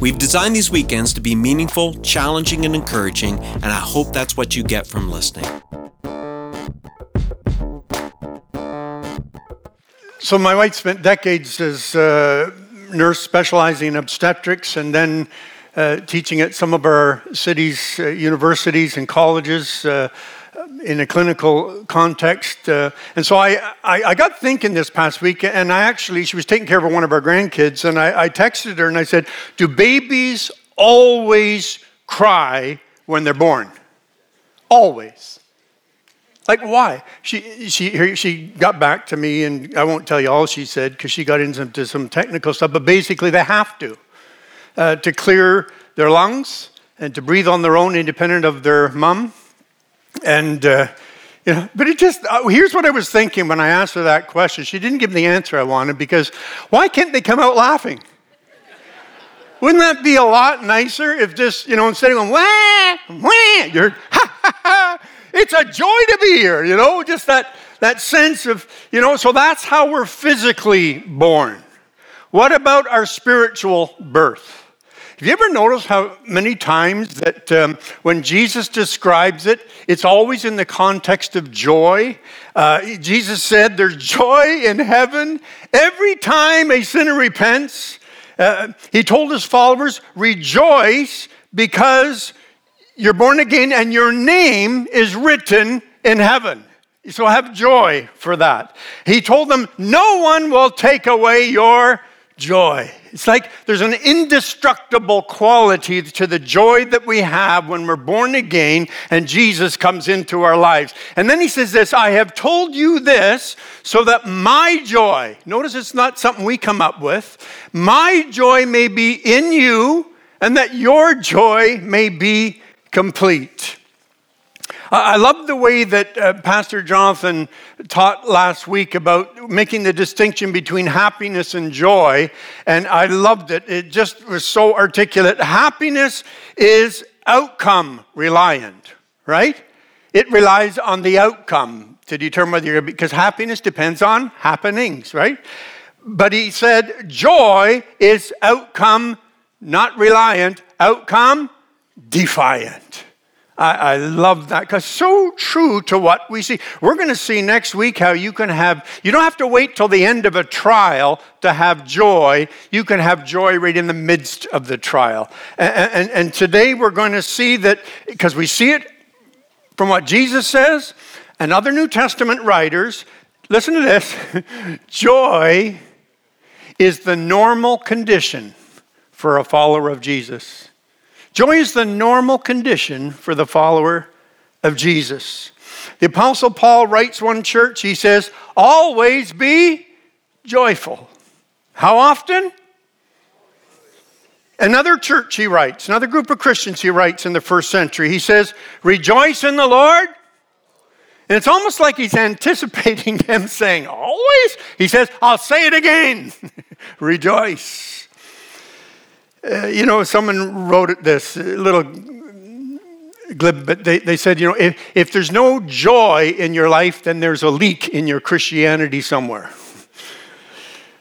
We've designed these weekends to be meaningful, challenging, and encouraging, and I hope that's what you get from listening. So, my wife spent decades as a nurse specializing in obstetrics and then uh, teaching at some of our city's uh, universities and colleges. Uh, in a clinical context. Uh, and so I, I, I, got thinking this past week, and I actually, she was taking care of one of our grandkids, and I, I texted her and I said, Do babies always cry when they're born? Always. Like, why? She, she, she got back to me, and I won't tell you all she said because she got into some technical stuff, but basically, they have to uh, to clear their lungs and to breathe on their own independent of their mom and, uh, you know, but it just, uh, here's what I was thinking when I asked her that question. She didn't give me the answer I wanted because why can't they come out laughing? Wouldn't that be a lot nicer if just, you know, instead of going, wah, wah, you're, ha, ha, ha, it's a joy to be here, you know, just that, that sense of, you know, so that's how we're physically born. What about our spiritual birth? Have you ever noticed how many times that um, when Jesus describes it, it's always in the context of joy? Uh, Jesus said, There's joy in heaven every time a sinner repents. Uh, he told his followers, Rejoice because you're born again and your name is written in heaven. So have joy for that. He told them, No one will take away your joy. It's like there's an indestructible quality to the joy that we have when we're born again and Jesus comes into our lives. And then he says this I have told you this so that my joy, notice it's not something we come up with, my joy may be in you and that your joy may be complete. I love the way that uh, Pastor Jonathan taught last week about making the distinction between happiness and joy, and I loved it. It just was so articulate. Happiness is outcome reliant, right? It relies on the outcome to determine whether you're, because happiness depends on happenings, right? But he said joy is outcome not reliant, outcome defiant. I, I love that because so true to what we see. We're going to see next week how you can have, you don't have to wait till the end of a trial to have joy. You can have joy right in the midst of the trial. And, and, and today we're going to see that because we see it from what Jesus says and other New Testament writers. Listen to this joy is the normal condition for a follower of Jesus. Joy is the normal condition for the follower of Jesus. The Apostle Paul writes one church, he says, always be joyful. How often? Another church he writes, another group of Christians he writes in the first century, he says, Rejoice in the Lord. And it's almost like he's anticipating them saying, Always? He says, I'll say it again. Rejoice. Uh, you know, someone wrote this little glib, but they, they said, you know, if, if there's no joy in your life, then there's a leak in your Christianity somewhere.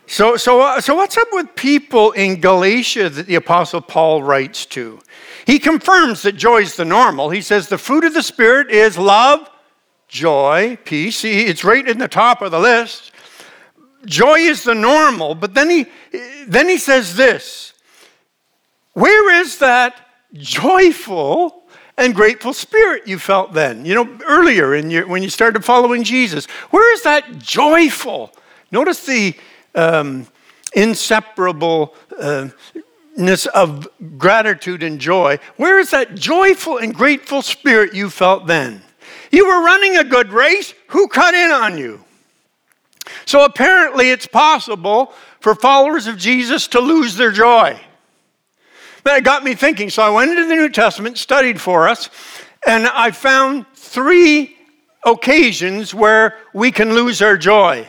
So, so, uh, so what's up with people in Galatia that the Apostle Paul writes to? He confirms that joy is the normal. He says the fruit of the Spirit is love, joy, peace. It's right in the top of the list. Joy is the normal, but then he, then he says this where is that joyful and grateful spirit you felt then? You know, earlier in your, when you started following Jesus. Where is that joyful? Notice the um, inseparableness of gratitude and joy. Where is that joyful and grateful spirit you felt then? You were running a good race. Who cut in on you? So apparently, it's possible for followers of Jesus to lose their joy. That got me thinking. So I went into the New Testament, studied for us, And I found three occasions where we can lose our joy.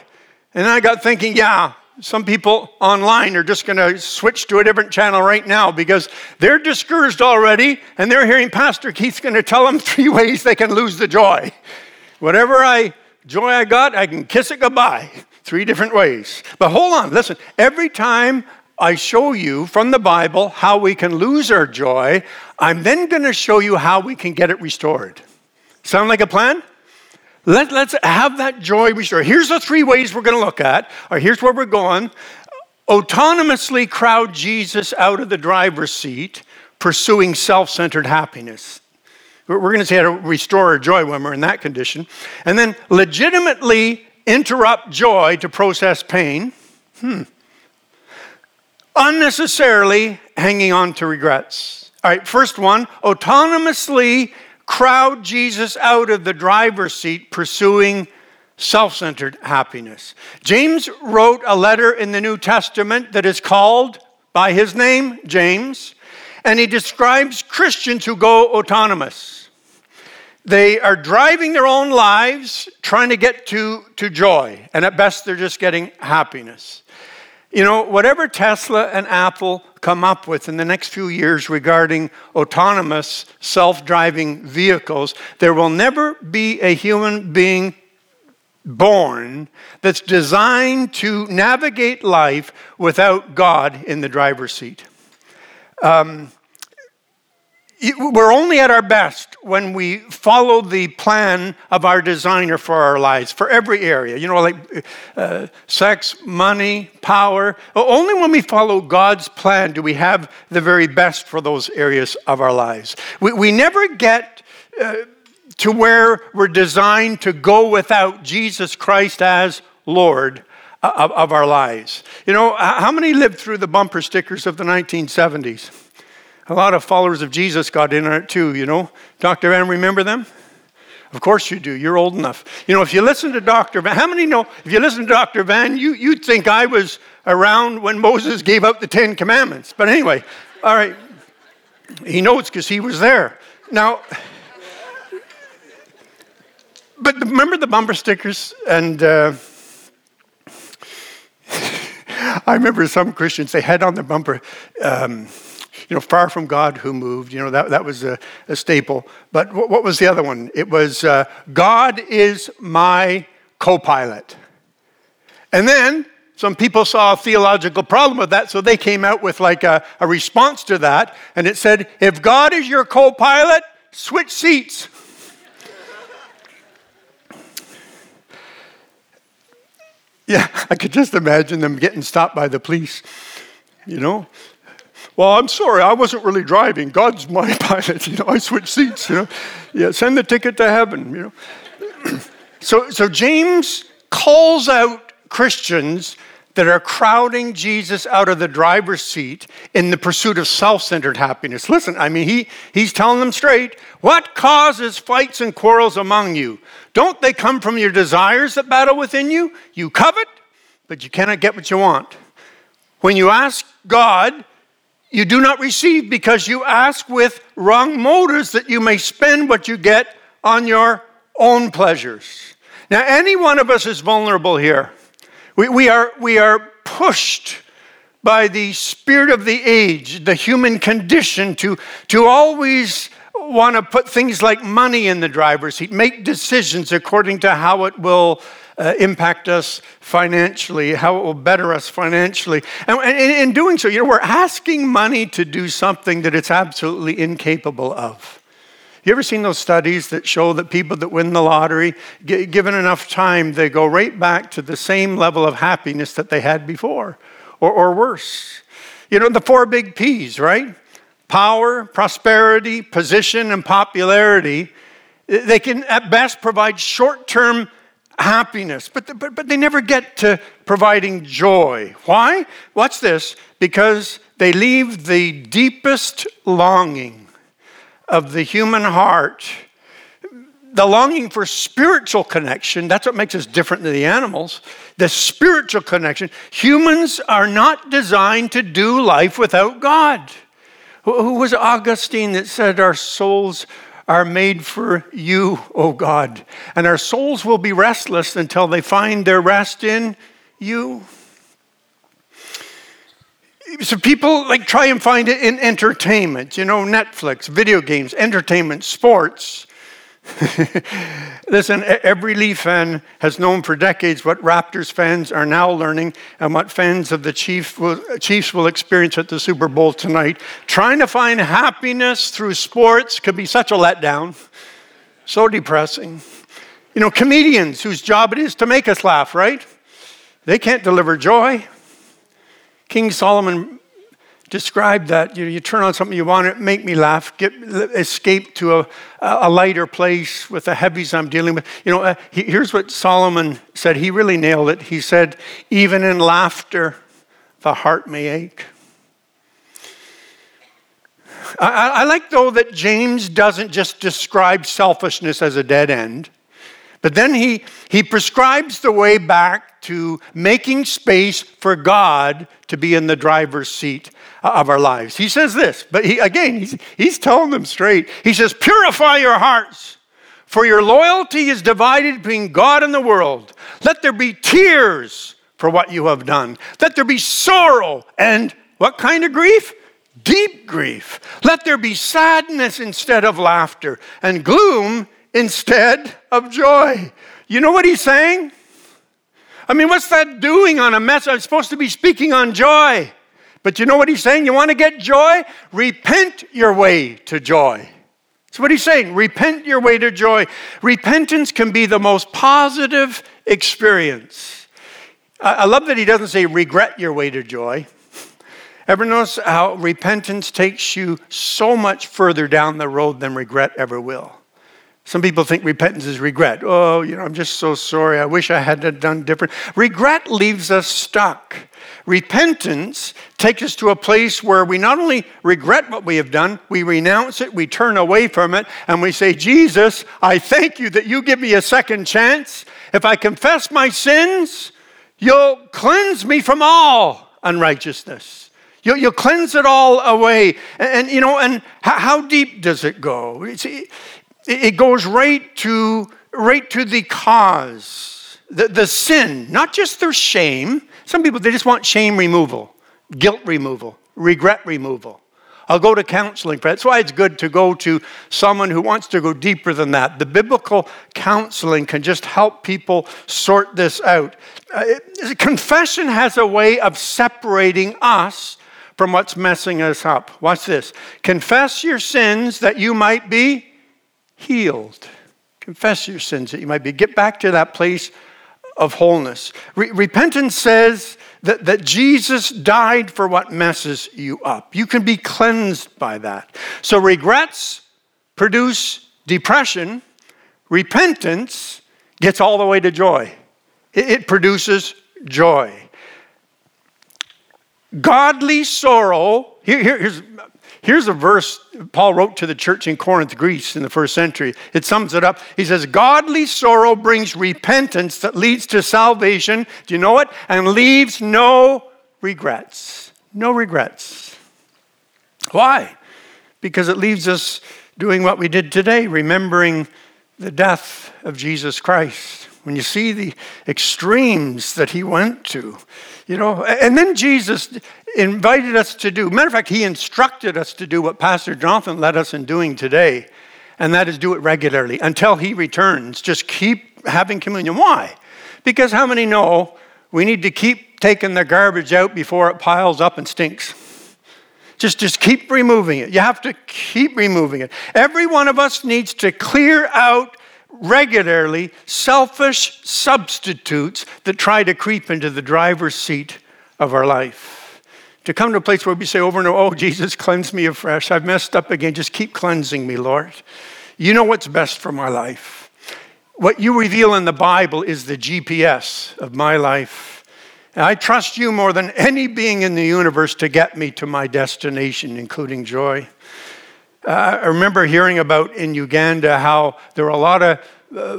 And I got thinking, yeah, some people online are just going to switch to a different channel right now because they're discouraged already and they're hearing Pastor Keith's going to tell them three ways they can lose the joy. Whatever I joy I got, I can kiss it goodbye. Three different ways. But hold on, listen. Every time I show you from the Bible how we can lose our joy, I'm then going to show you how we can get it restored. Sound like a plan? Let, us have that joy restored. Here's the three ways we're going to look at, or here's where we're going. Autonomously crowd Jesus out of the driver's seat, pursuing self centered happiness. We're going to see how to restore our joy when we're in that condition. And then legitimately interrupt joy to process pain. Hmm. Unnecessarily hanging on to regrets. All right, first one autonomously crowd Jesus out of the driver's seat pursuing self centered happiness. James wrote a letter in the New Testament that is called by his name, James, and he describes Christians who go autonomous. They are driving their own lives, trying to get to, to joy, and at best, they're just getting happiness. You know, whatever Tesla and Apple come up with in the next few years regarding autonomous self driving vehicles, there will never be a human being born that's designed to navigate life without God in the driver's seat. Um, we're only at our best when we follow the plan of our designer for our lives, for every area. You know, like uh, sex, money, power. Only when we follow God's plan do we have the very best for those areas of our lives. We, we never get uh, to where we're designed to go without Jesus Christ as Lord. Of, of our lives. You know, how many lived through the bumper stickers of the 1970s? A lot of followers of Jesus got in on it too, you know. Dr. Van, remember them? Of course you do. You're old enough. You know, if you listen to Dr. Van, how many know if you listen to Dr. Van, you, you'd think I was around when Moses gave out the Ten Commandments. But anyway, all right. He knows because he was there. Now, but remember the bumper stickers? And uh, I remember some Christians, they had on the bumper, um, you know, far from God who moved. You know, that, that was a, a staple. But what, what, was the other one? It was uh, God is my co pilot. And then some people saw a theological problem with that, so they came out with like a, a response to that. And it said, if God is your co pilot, switch seats. Yeah, I could just imagine them getting stopped by the police. You know, well, I'm sorry, I wasn't really driving. God's my pilot. You know, I switched seats. You know, yeah, send the ticket to heaven. You know, so so James calls out Christians that are crowding Jesus out of the driver's seat in the pursuit of self-centered happiness. Listen, I mean, he he's telling them straight. What causes fights and quarrels among you? Don't they come from your desires that battle within you? You covet, but you cannot get what you want. When you ask God you do not receive because you ask with wrong motives that you may spend what you get on your own pleasures. Now, any one of us is vulnerable here. We, we, are, we are pushed by the spirit of the age, the human condition, to, to always want to put things like money in the driver's seat, make decisions according to how it will uh, impact us financially, how it will better us financially. And, in doing so, you know, we're asking money to do something that it's absolutely incapable of. You ever seen those studies that show that people that win the lottery, given enough time, they go right back to the same level of happiness that they had before, or, or worse? You know, the four big P's, right? Power, prosperity, position, and popularity. They can at best provide short term happiness, but, but, but they never get to providing joy. Why? Watch this because they leave the deepest longing of the human heart, the longing for spiritual connection. That's what makes us different than the animals. The spiritual connection. Humans are not designed to do life without God. Who was Augustine that said our souls are made for you, O God, and our souls will be restless until they find their rest in you. So people like try and find it in entertainment, you know, Netflix, video games, entertainment, sports. Listen, every Leaf fan has known for decades what Raptors fans are now learning and what fans of the Chiefs will, Chiefs will experience at the Super Bowl tonight. Trying to find happiness through sports could be such a letdown, so depressing. You know, comedians whose job it is to make us laugh, right? They can't deliver joy. King Solomon describe that. You, you turn on something you want to make me laugh, get escape to a, a lighter place with the heavies I'm dealing with. You know, uh, he, here's what Solomon said. He really nailed it. He said, "Even in laughter, the heart may ache." I, I like though that James doesn't just describe selfishness as a dead end. But then he, he prescribes the way back to making space for God to be in the driver's seat uh, of our lives. He says this, but he, again, he's, he's telling them straight. He says, Purify your hearts, for your loyalty is divided between God and the world. Let there be tears for what you have done. Let there be sorrow and what kind of grief? Deep grief. Let there be sadness instead of laughter and gloom instead of joy. You know what he's saying? I mean, what's that doing on a message? I'm supposed to be speaking on joy. But you know what he's saying? You want to get joy? Repent your way to joy. That's what he's saying. Repent your way to joy. Repentance can be the most positive experience. I love that he doesn't say regret your way to joy. Ever notice how repentance takes you so much further down the road than regret ever will? Some people think repentance is regret. Oh, you know, I'm just so sorry. I wish I had done different. Regret leaves us stuck. Repentance takes us to a place where we not only regret what we have done, we renounce it, we turn away from it, and we say, Jesus, I thank you that you give me a second chance. If I confess my sins, you'll cleanse me from all unrighteousness. You'll, you'll cleanse it all away. And, and, you know, and how deep does it go? It's, it goes right to, right to the cause, the, the sin, not just their shame. Some people, they just want shame removal, guilt removal, regret removal. I'll go to counseling for that. That's why it's good to go to someone who wants to go deeper than that. The biblical counseling can just help people sort this out. Uh, it, confession has a way of separating us from what's messing us up. Watch this. Confess your sins that you might be healed. Confess your sins that you might be. Get back to that place of wholeness. Re- repentance says that, that Jesus died for what messes you up. You can be cleansed by that. So regrets produce depression. Repentance gets all the way to joy. It, it produces joy. Godly sorrow, here, here, here's Here's a verse Paul wrote to the church in Corinth, Greece, in the first century. It sums it up. He says, Godly sorrow brings repentance that leads to salvation. Do you know it? And leaves no regrets. No regrets. Why? Because it leaves us doing what we did today, remembering the death of Jesus Christ. When you see the extremes that he went to, you know, and then Jesus invited us to do. Matter of fact, he instructed us to do what Pastor Jonathan led us in doing today, and that is do it regularly until he returns. Just keep having communion. Why? Because how many know we need to keep taking the garbage out before it piles up and stinks? Just, just keep removing it. You have to keep removing it. Every one of us needs to clear out regularly selfish substitutes that try to creep into the driver's seat of our life to come to a place where we say over and over, Oh, Jesus, cleanse me afresh. I've messed up again. Just keep cleansing me, Lord. You know what's best for my life. What you reveal in the Bible is the GPS of my life. And I trust you more than any being in the universe to get me to my destination, including joy. Uh, I remember hearing about in Uganda how there were a lot of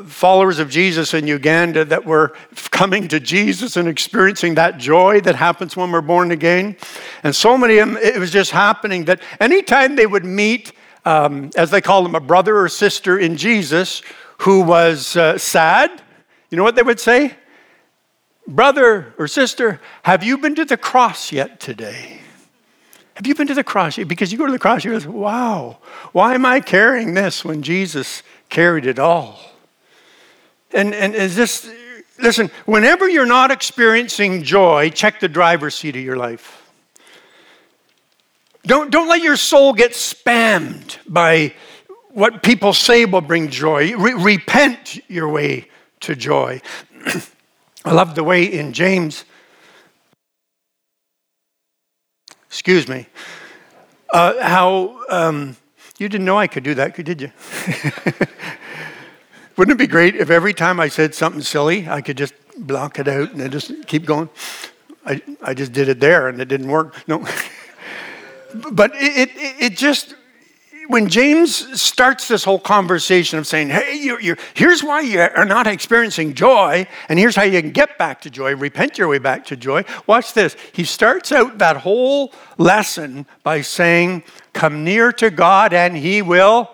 followers of Jesus in Uganda that were coming to Jesus and experiencing that joy that happens when we're born again. And so many of them, it was just happening that anytime they would meet um, as they call them, a brother or sister in Jesus who was uh, sad, you know what they would say? Brother or sister, have you been to the cross yet today? Have you been to the cross? Because you go to the cross, you go, wow, why am I carrying this when Jesus carried it all? And, and is this, listen, whenever you're not experiencing joy, check the driver's seat of your life. Don't, don't let your soul get spammed by what people say will bring joy. Re- repent your way to joy. I love the way in James, excuse me, uh, how um, you didn't know I could do that, did you? Wouldn't it be great if every time I said something silly, I could just block it out and just keep going? I, I just did it there and it didn't work. No. but it, it, it just when James starts this whole conversation of saying, hey, you're, you're, here's why you are not experiencing joy, and here's how you can get back to joy, repent your way back to joy. Watch this. He starts out that whole lesson by saying, Come near to God, and He will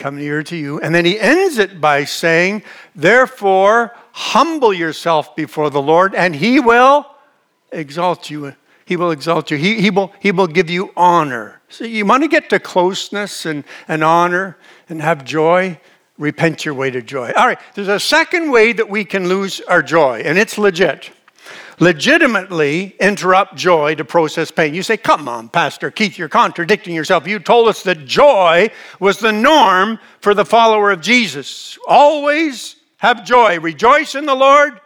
come near to you. And then he ends it by saying, Therefore, humble yourself before the Lord, and He will exalt you he will exalt you. He, he, will, he will give you honor. So you want to get to closeness and, and honor and have joy, repent your way to joy. All right, there's a second way that we can lose our joy, and it's legit. Legitimately interrupt joy to process pain. You say, Come on, Pastor Keith, you're contradicting yourself. You told us that joy was the norm for the follower of Jesus. Always have joy. Rejoice in the Lord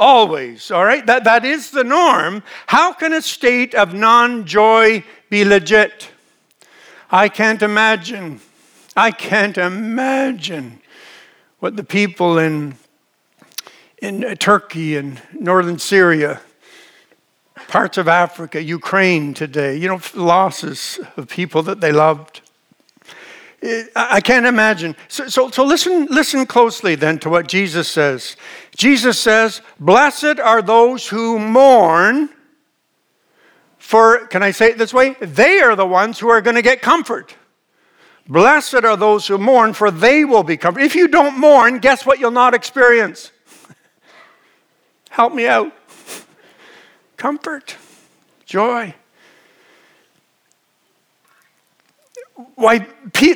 always, all right? That, that is the norm. How can a state of non joy be legit? I can't imagine. I can't imagine what the people in, in uh, Turkey and northern Syria, parts of Africa, Ukraine today, you know, losses of people that they loved. I can't imagine. So, so, so, listen, listen closely then to what Jesus says. Jesus says, Blessed are those who mourn, for, can I say it this way? They are the ones who are going to get comfort. Blessed are those who mourn, for they will be comforted. If you don't mourn, guess what you'll not experience? Help me out. Comfort, joy. why,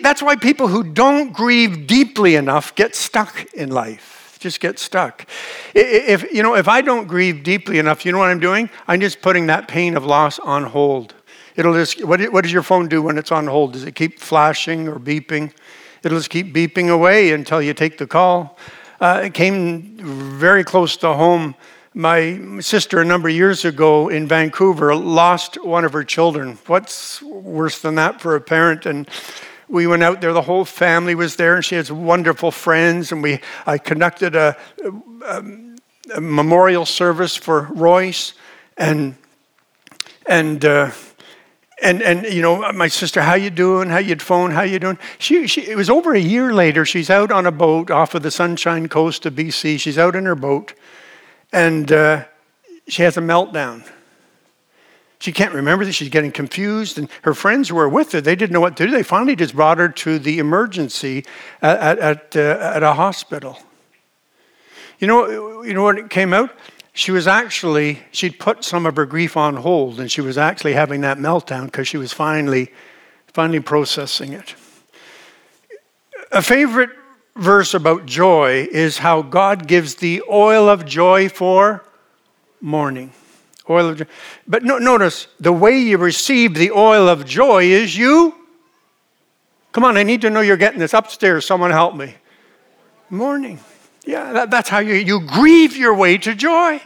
that's why people who don't grieve deeply enough get stuck in life. Just get stuck. If, you know, if I don't grieve deeply enough, you know what I'm doing? I'm just putting that pain of loss on hold. It'll just, what, what does your phone do when it's on hold? Does it keep flashing or beeping? It'll just keep beeping away until you take the call. Uh, came very close to home my sister, a number of years ago in Vancouver, lost one of her children. What's worse than that for a parent? And we went out there, the whole family was there, and she has wonderful friends. And we, I conducted a, a, a memorial service for Royce. And, and, uh, and and you know my sister how you doing how you phone how you doing she, she it was over a year later she's out on a boat off of the sunshine coast of bc she's out in her boat and uh, she has a meltdown. She can't remember this. She's getting confused. And her friends were with her, they didn't know what to do. They finally just brought her to the emergency at, at, at, uh, at a hospital. You know, you know what came out? She was actually, she'd put some of her grief on hold and she was actually having that meltdown because she was finally, finally processing it. A favorite verse about joy is how God gives the oil of joy for mourning. Oil of joy. But no, notice the way you receive the oil of joy is you. Come on, I need to know you're getting this upstairs. Someone help me. Mourning. Yeah, that, that's how you, you grieve your way to joy.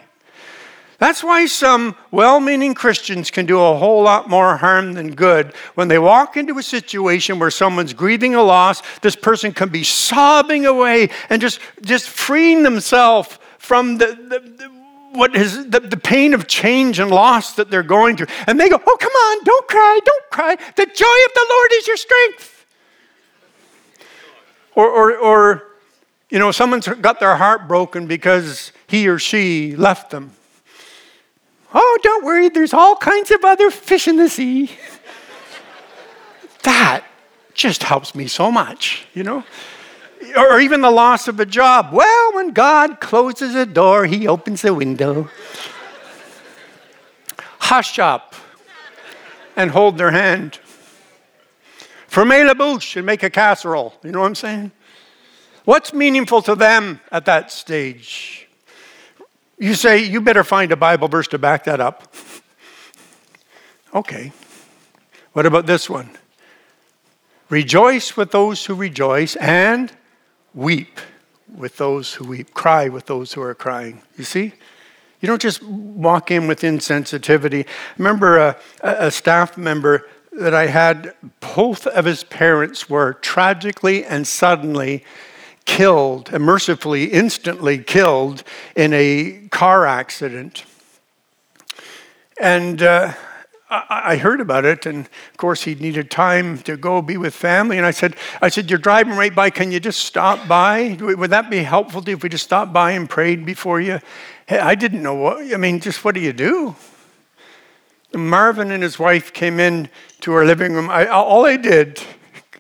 That's why some well meaning Christians can do a whole lot more harm than good. When they walk into a situation where someone's grieving a loss, this person can be sobbing away and just, just freeing themselves from the, the, the what is the, the pain of change and loss that they're going through. And they go, Oh, come on, don't cry, don't cry. The joy of the Lord is your strength. Or, or, or you know, someone's got their heart broken because he or she left them. Oh, don't worry, there's all kinds of other fish in the sea. that just helps me so much, you know? Or even the loss of a job. Well, when God closes a door, he opens a window. Hush up and hold their hand. Ferme la bouche and make a casserole. You know what I'm saying? What's meaningful to them at that stage? You say, you better find a Bible verse to back that up. Okay. What about this one? Rejoice with those who rejoice and weep with those who weep. Cry with those who are crying. You see? You don't just walk in with insensitivity. Remember uh, a, a staff member that I had, both of his parents were tragically and suddenly killed, mercifully, instantly killed in a car accident. And uh, I heard about it, and of course he needed time to go be with family. And I said, "I said you're driving right by. Can you just stop by? Would that be helpful to you if we just stopped by and prayed before you?" I didn't know what. I mean, just what do you do? Marvin and his wife came in to our living room. I, all I did,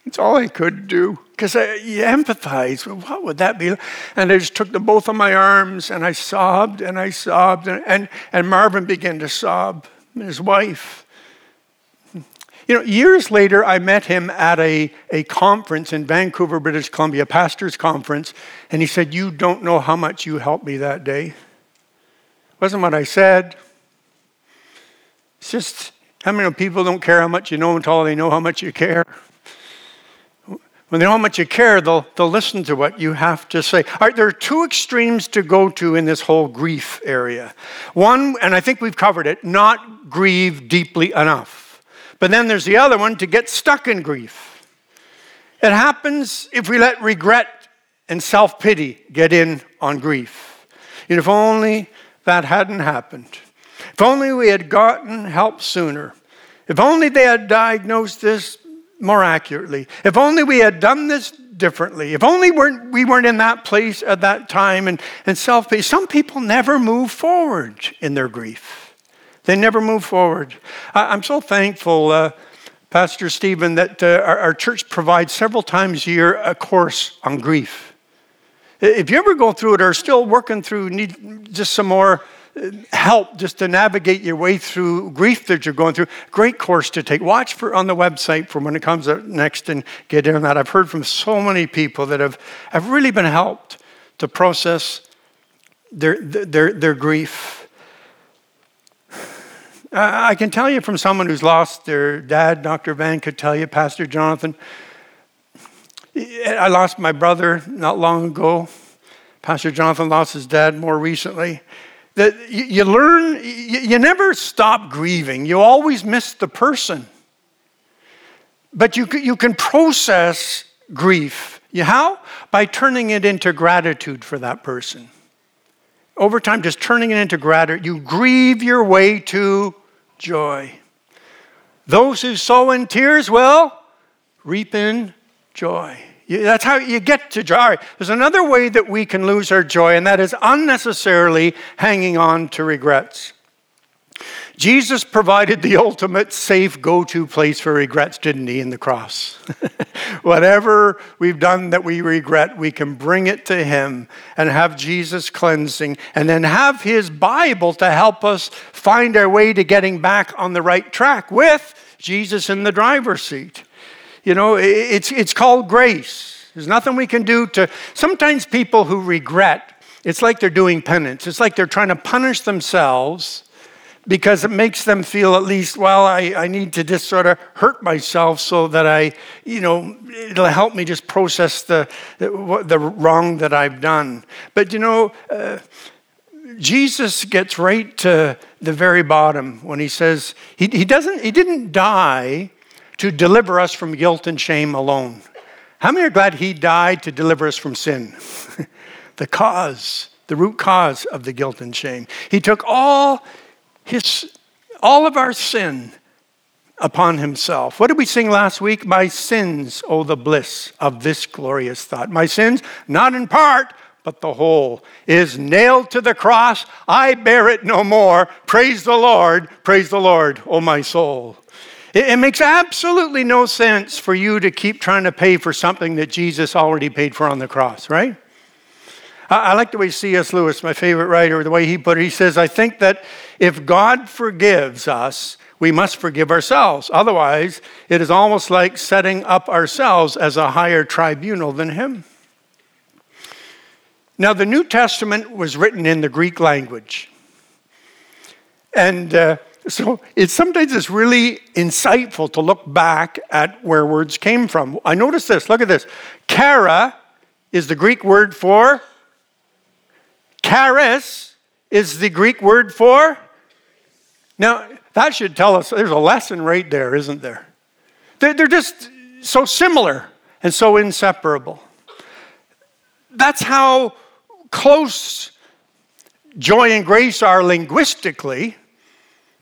it's all I could do, because you empathize. Well, what would that be? And I just took them both on my arms and I sobbed and I sobbed. And, and, and Marvin began to sob, his wife. You know, years later, I met him at a, a conference in Vancouver, British Columbia, pastor's conference, and he said, You don't know how much you helped me that day. Wasn't what I said. It's just how many people don't care how much you know until they know how much you care? When they know how much you care, they'll, they'll listen to what you have to say. All right, there are two extremes to go to in this whole grief area. One, and I think we've covered it, not grieve deeply enough. But then there's the other one, to get stuck in grief. It happens if we let regret and self pity get in on grief. Know, if only that hadn't happened. If only we had gotten help sooner. If only they had diagnosed this more accurately. If only we had done this differently. If only weren't, we weren't in that place at that time and, and self pity. Some people never move forward in their grief, they never move forward. I, am so thankful. Uh, Pastor Stephen, that uh, our, our church provides several times a year a course on grief. If you ever go through it or are still working through, need just some more help just to navigate your way through grief that you're going through, great course to take. Watch for on the website for when it comes up next and get in on that. I've heard from so many people that have, have really been helped to process their, their, their grief. I can tell you from someone who's lost their dad, Dr. Van could tell you, Pastor Jonathan, I lost my brother not long ago. Pastor Jonathan lost his dad more recently. That you learn, you never stop grieving. You always miss the person. But you, you can process grief. How? By turning it into gratitude for that person. Over time, just turning it into gratitude, you grieve your way to joy. Those who sow in tears will reap in joy. That's how you get to joy. There's another way that we can lose our joy, and that is unnecessarily hanging on to regrets. Jesus provided the ultimate safe go to place for regrets, didn't he, in the cross? Whatever we've done that we regret, we can bring it to him and have Jesus cleansing, and then have his Bible to help us find our way to getting back on the right track with Jesus in the driver's seat. You know, it's, it's called grace. There's nothing we can do to. Sometimes people who regret, it's like they're doing penance. It's like they're trying to punish themselves because it makes them feel at least, well, I, I need to just sort of hurt myself so that I, you know, it'll help me just process the, the, the wrong that I've done. But, you know, uh, Jesus gets right to the very bottom when he says, he, he doesn't, he didn't die to deliver us from guilt and shame alone. How many are glad he died to deliver us from sin? the cause, the root cause of the guilt and shame. He took all his all of our sin upon himself. What did we sing last week? My sins, oh the bliss of this glorious thought. My sins, not in part, but the whole, is nailed to the cross. I bear it no more. Praise the Lord, praise the Lord, oh my soul. It, it makes absolutely no sense for you to keep trying to pay for something that Jesus already paid for on the cross, right? I, I like the way C.S. Lewis, my favorite writer, the way he put it. He says, I think that if God forgives us, we must forgive ourselves. Otherwise, it is almost like setting up ourselves as a higher tribunal than Him. Now, the New Testament was written in the Greek language. And uh, so it's sometimes it's really insightful to look back at where words came from. I noticed this. Look at this. Chara is the Greek word for charis is the Greek word for. Now, that should tell us there's a lesson right there, isn't there? They're, they're just so similar and so inseparable. That's how close joy and grace are linguistically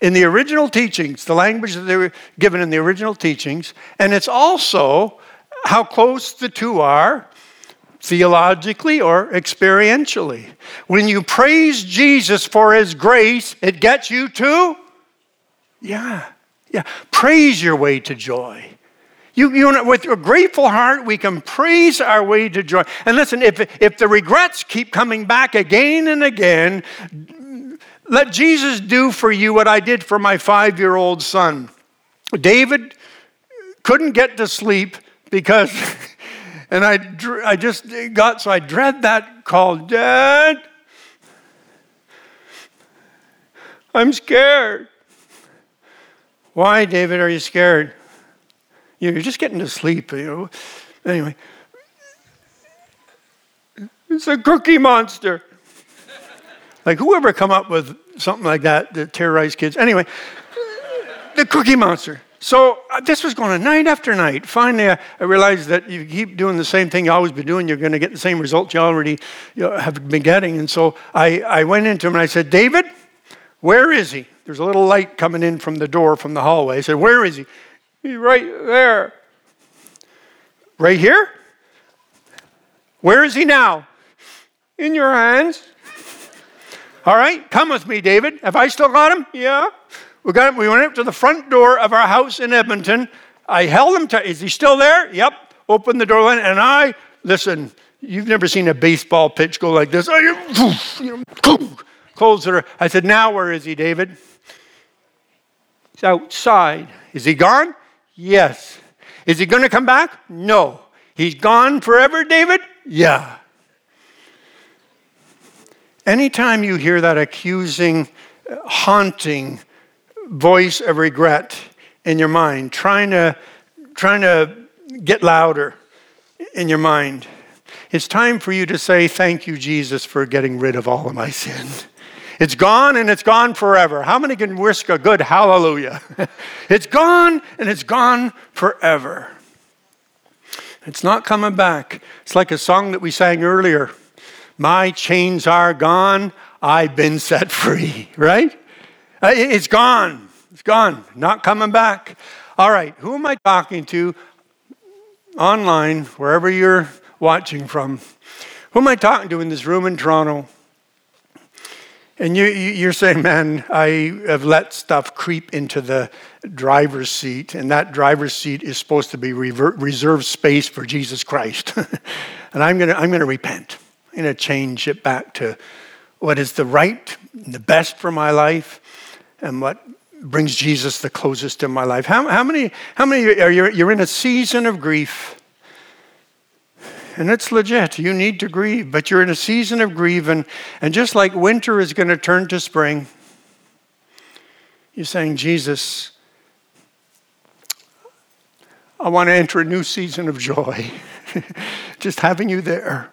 in the original teachings, the language that they were given in the original teachings, and it's also how close the two are theologically or experientially. When you praise Jesus for his grace, it gets you to, yeah, yeah, praise your way to joy. You, you know, with a grateful heart, we can praise our way to joy. And listen, if, if the regrets keep coming back again and again, let Jesus do for you what I did for my five year old son. David couldn't get to sleep because, and I, I just got, so I dread that call, Dad, I'm scared. Why, David, are you scared? You're just getting to sleep, you know. Anyway, it's a cookie monster. Like whoever come up with something like that to terrorize kids. Anyway, the cookie monster. So uh, this was going on night after night. Finally, I, I, realized that you keep doing the same thing you always been doing, you're going to get the same results you already you know, have been getting. And so I, I went into him and I said, David, where is he? There's a little light coming in from the door from the hallway. I said, Where is he? He's right there. Right here? Where is he now? In your hands. All right, come with me, David. Have I still got him? Yeah. We got him. We went up to the front door of our house in Edmonton. I held him. To, is he still there? Yep. Open the door, and I listen. You've never seen a baseball pitch go like this. Close it. I said, "Now where is he, David?" He's outside. Is he gone? Yes. Is he going to come back? No. He's gone forever, David? Yeah. Anytime you hear that accusing, haunting voice of regret in your mind, trying to, trying to get louder in your mind, it's time for you to say, Thank you, Jesus, for getting rid of all of my sin. It's gone and it's gone forever. How many can risk a good hallelujah? it's gone and it's gone forever. It's not coming back. It's like a song that we sang earlier My chains are gone, I've been set free, right? Uh, it's gone. It's gone. Not coming back. All right, who am I talking to online, wherever you're watching from? Who am I talking to in this room in Toronto? And you, you're saying, man, I have let stuff creep into the driver's seat, and that driver's seat is supposed to be reserved space for Jesus Christ. and I'm going to I'm going to repent. Going to change it back to what is the right, the best for my life, and what brings Jesus the closest in my life. How, how many, how many are you, you're in a season of grief? and it's legit. You need to grieve, but you're in a season of grief, and, and just like winter is going to turn to spring, you're saying, Jesus, I want to enter a new season of joy. just having you there.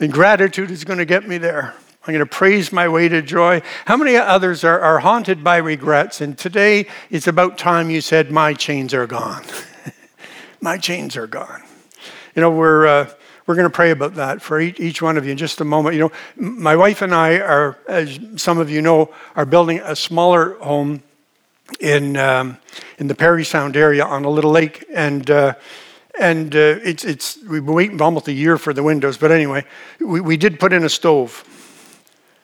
And gratitude is going to get me there. I'm going to praise my way to joy. How many others are, are haunted by regrets? And today it's about time you said, My chains are gone. my chains are gone. You know, we're. Uh, we're going to pray about that for each one of you in just a moment. You know, my wife and I are, as some of you know, are building a smaller home in um, in the Parry Sound area on a little lake, and uh, and uh, it's it's we've been waiting almost a year for the windows. But anyway, we, we did put in a stove.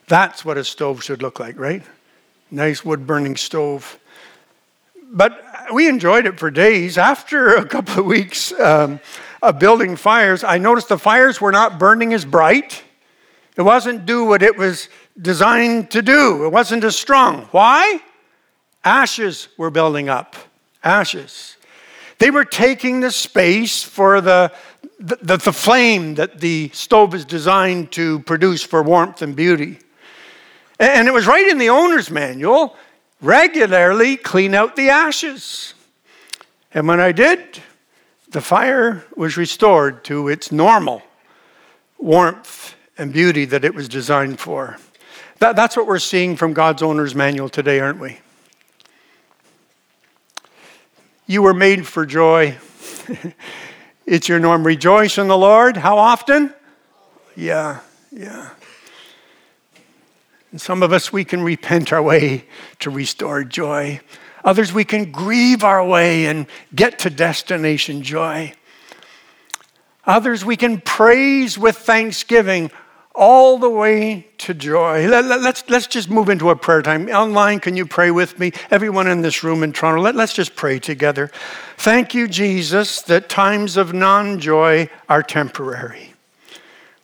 That's what a stove should look like, right? Nice wood burning stove. But we enjoyed it for days. After a couple of weeks um, of building fires, I noticed the fires were not burning as bright. It wasn't do what it was designed to do. It wasn't as strong. Why? Ashes were building up. Ashes. They were taking the space for the, the, the, flame that the stove is designed to produce for warmth and beauty. And it was right in the owner's manual regularly clean out the ashes. And when I did, the fire was restored to its normal warmth and beauty that it was designed for. That, that's what we're seeing from God's owner's manual today, aren't we? You were made for joy. it's your norm. Rejoice in the Lord. How often? Yeah, yeah. And some of us, we can repent our way to restore joy. Others, we can grieve our way and get to destination joy. Others, we can praise with thanksgiving all the way to joy. Let, us let's, let's just move into a prayer time. Online, can you pray with me? Everyone in this room in Toronto, let, let's just pray together. Thank you, Jesus, that times of non joy are temporary.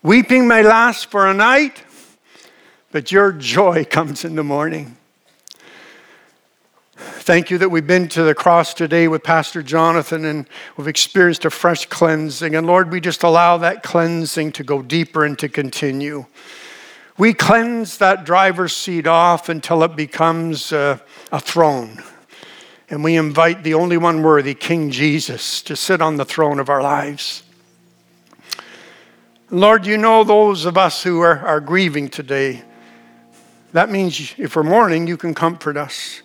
Weeping may last for a night, but your joy comes in the morning. Thank you that we've been to the cross today with Pastor Jonathan and we've experienced a fresh cleansing. And Lord, we just allow that cleansing to go deeper and to continue. We cleanse that driver's seat off until it becomes a, a throne. And we invite the only one worthy, King Jesus, to sit on the throne of our lives. Lord, you know those of us who are, are grieving today. That means if we're mourning, you can comfort us.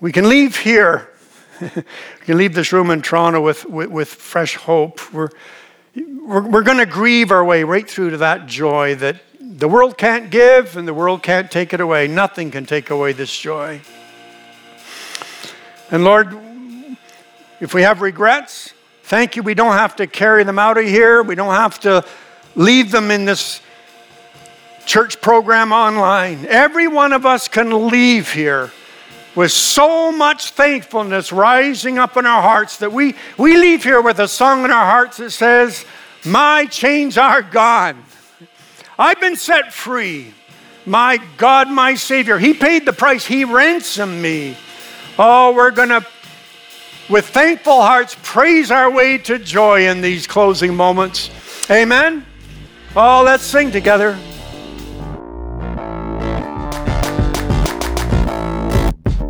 We can leave here. we can leave this room in Toronto with, with, with fresh hope. We're, we're, we're going to grieve our way right through to that joy that the world can't give and the world can't take it away. Nothing can take away this joy. And Lord, if we have regrets, thank you. We don't have to carry them out of here. We don't have to leave them in this church program online. Every one of us can leave here with so much thankfulness rising up in our hearts that we, we leave here with a song in our hearts that says, My chains are gone. I've been set free. My God, my Savior, He paid the price, He ransomed me. Oh, we're going to, with thankful hearts, praise our way to joy in these closing moments. Amen. Oh, let's sing together.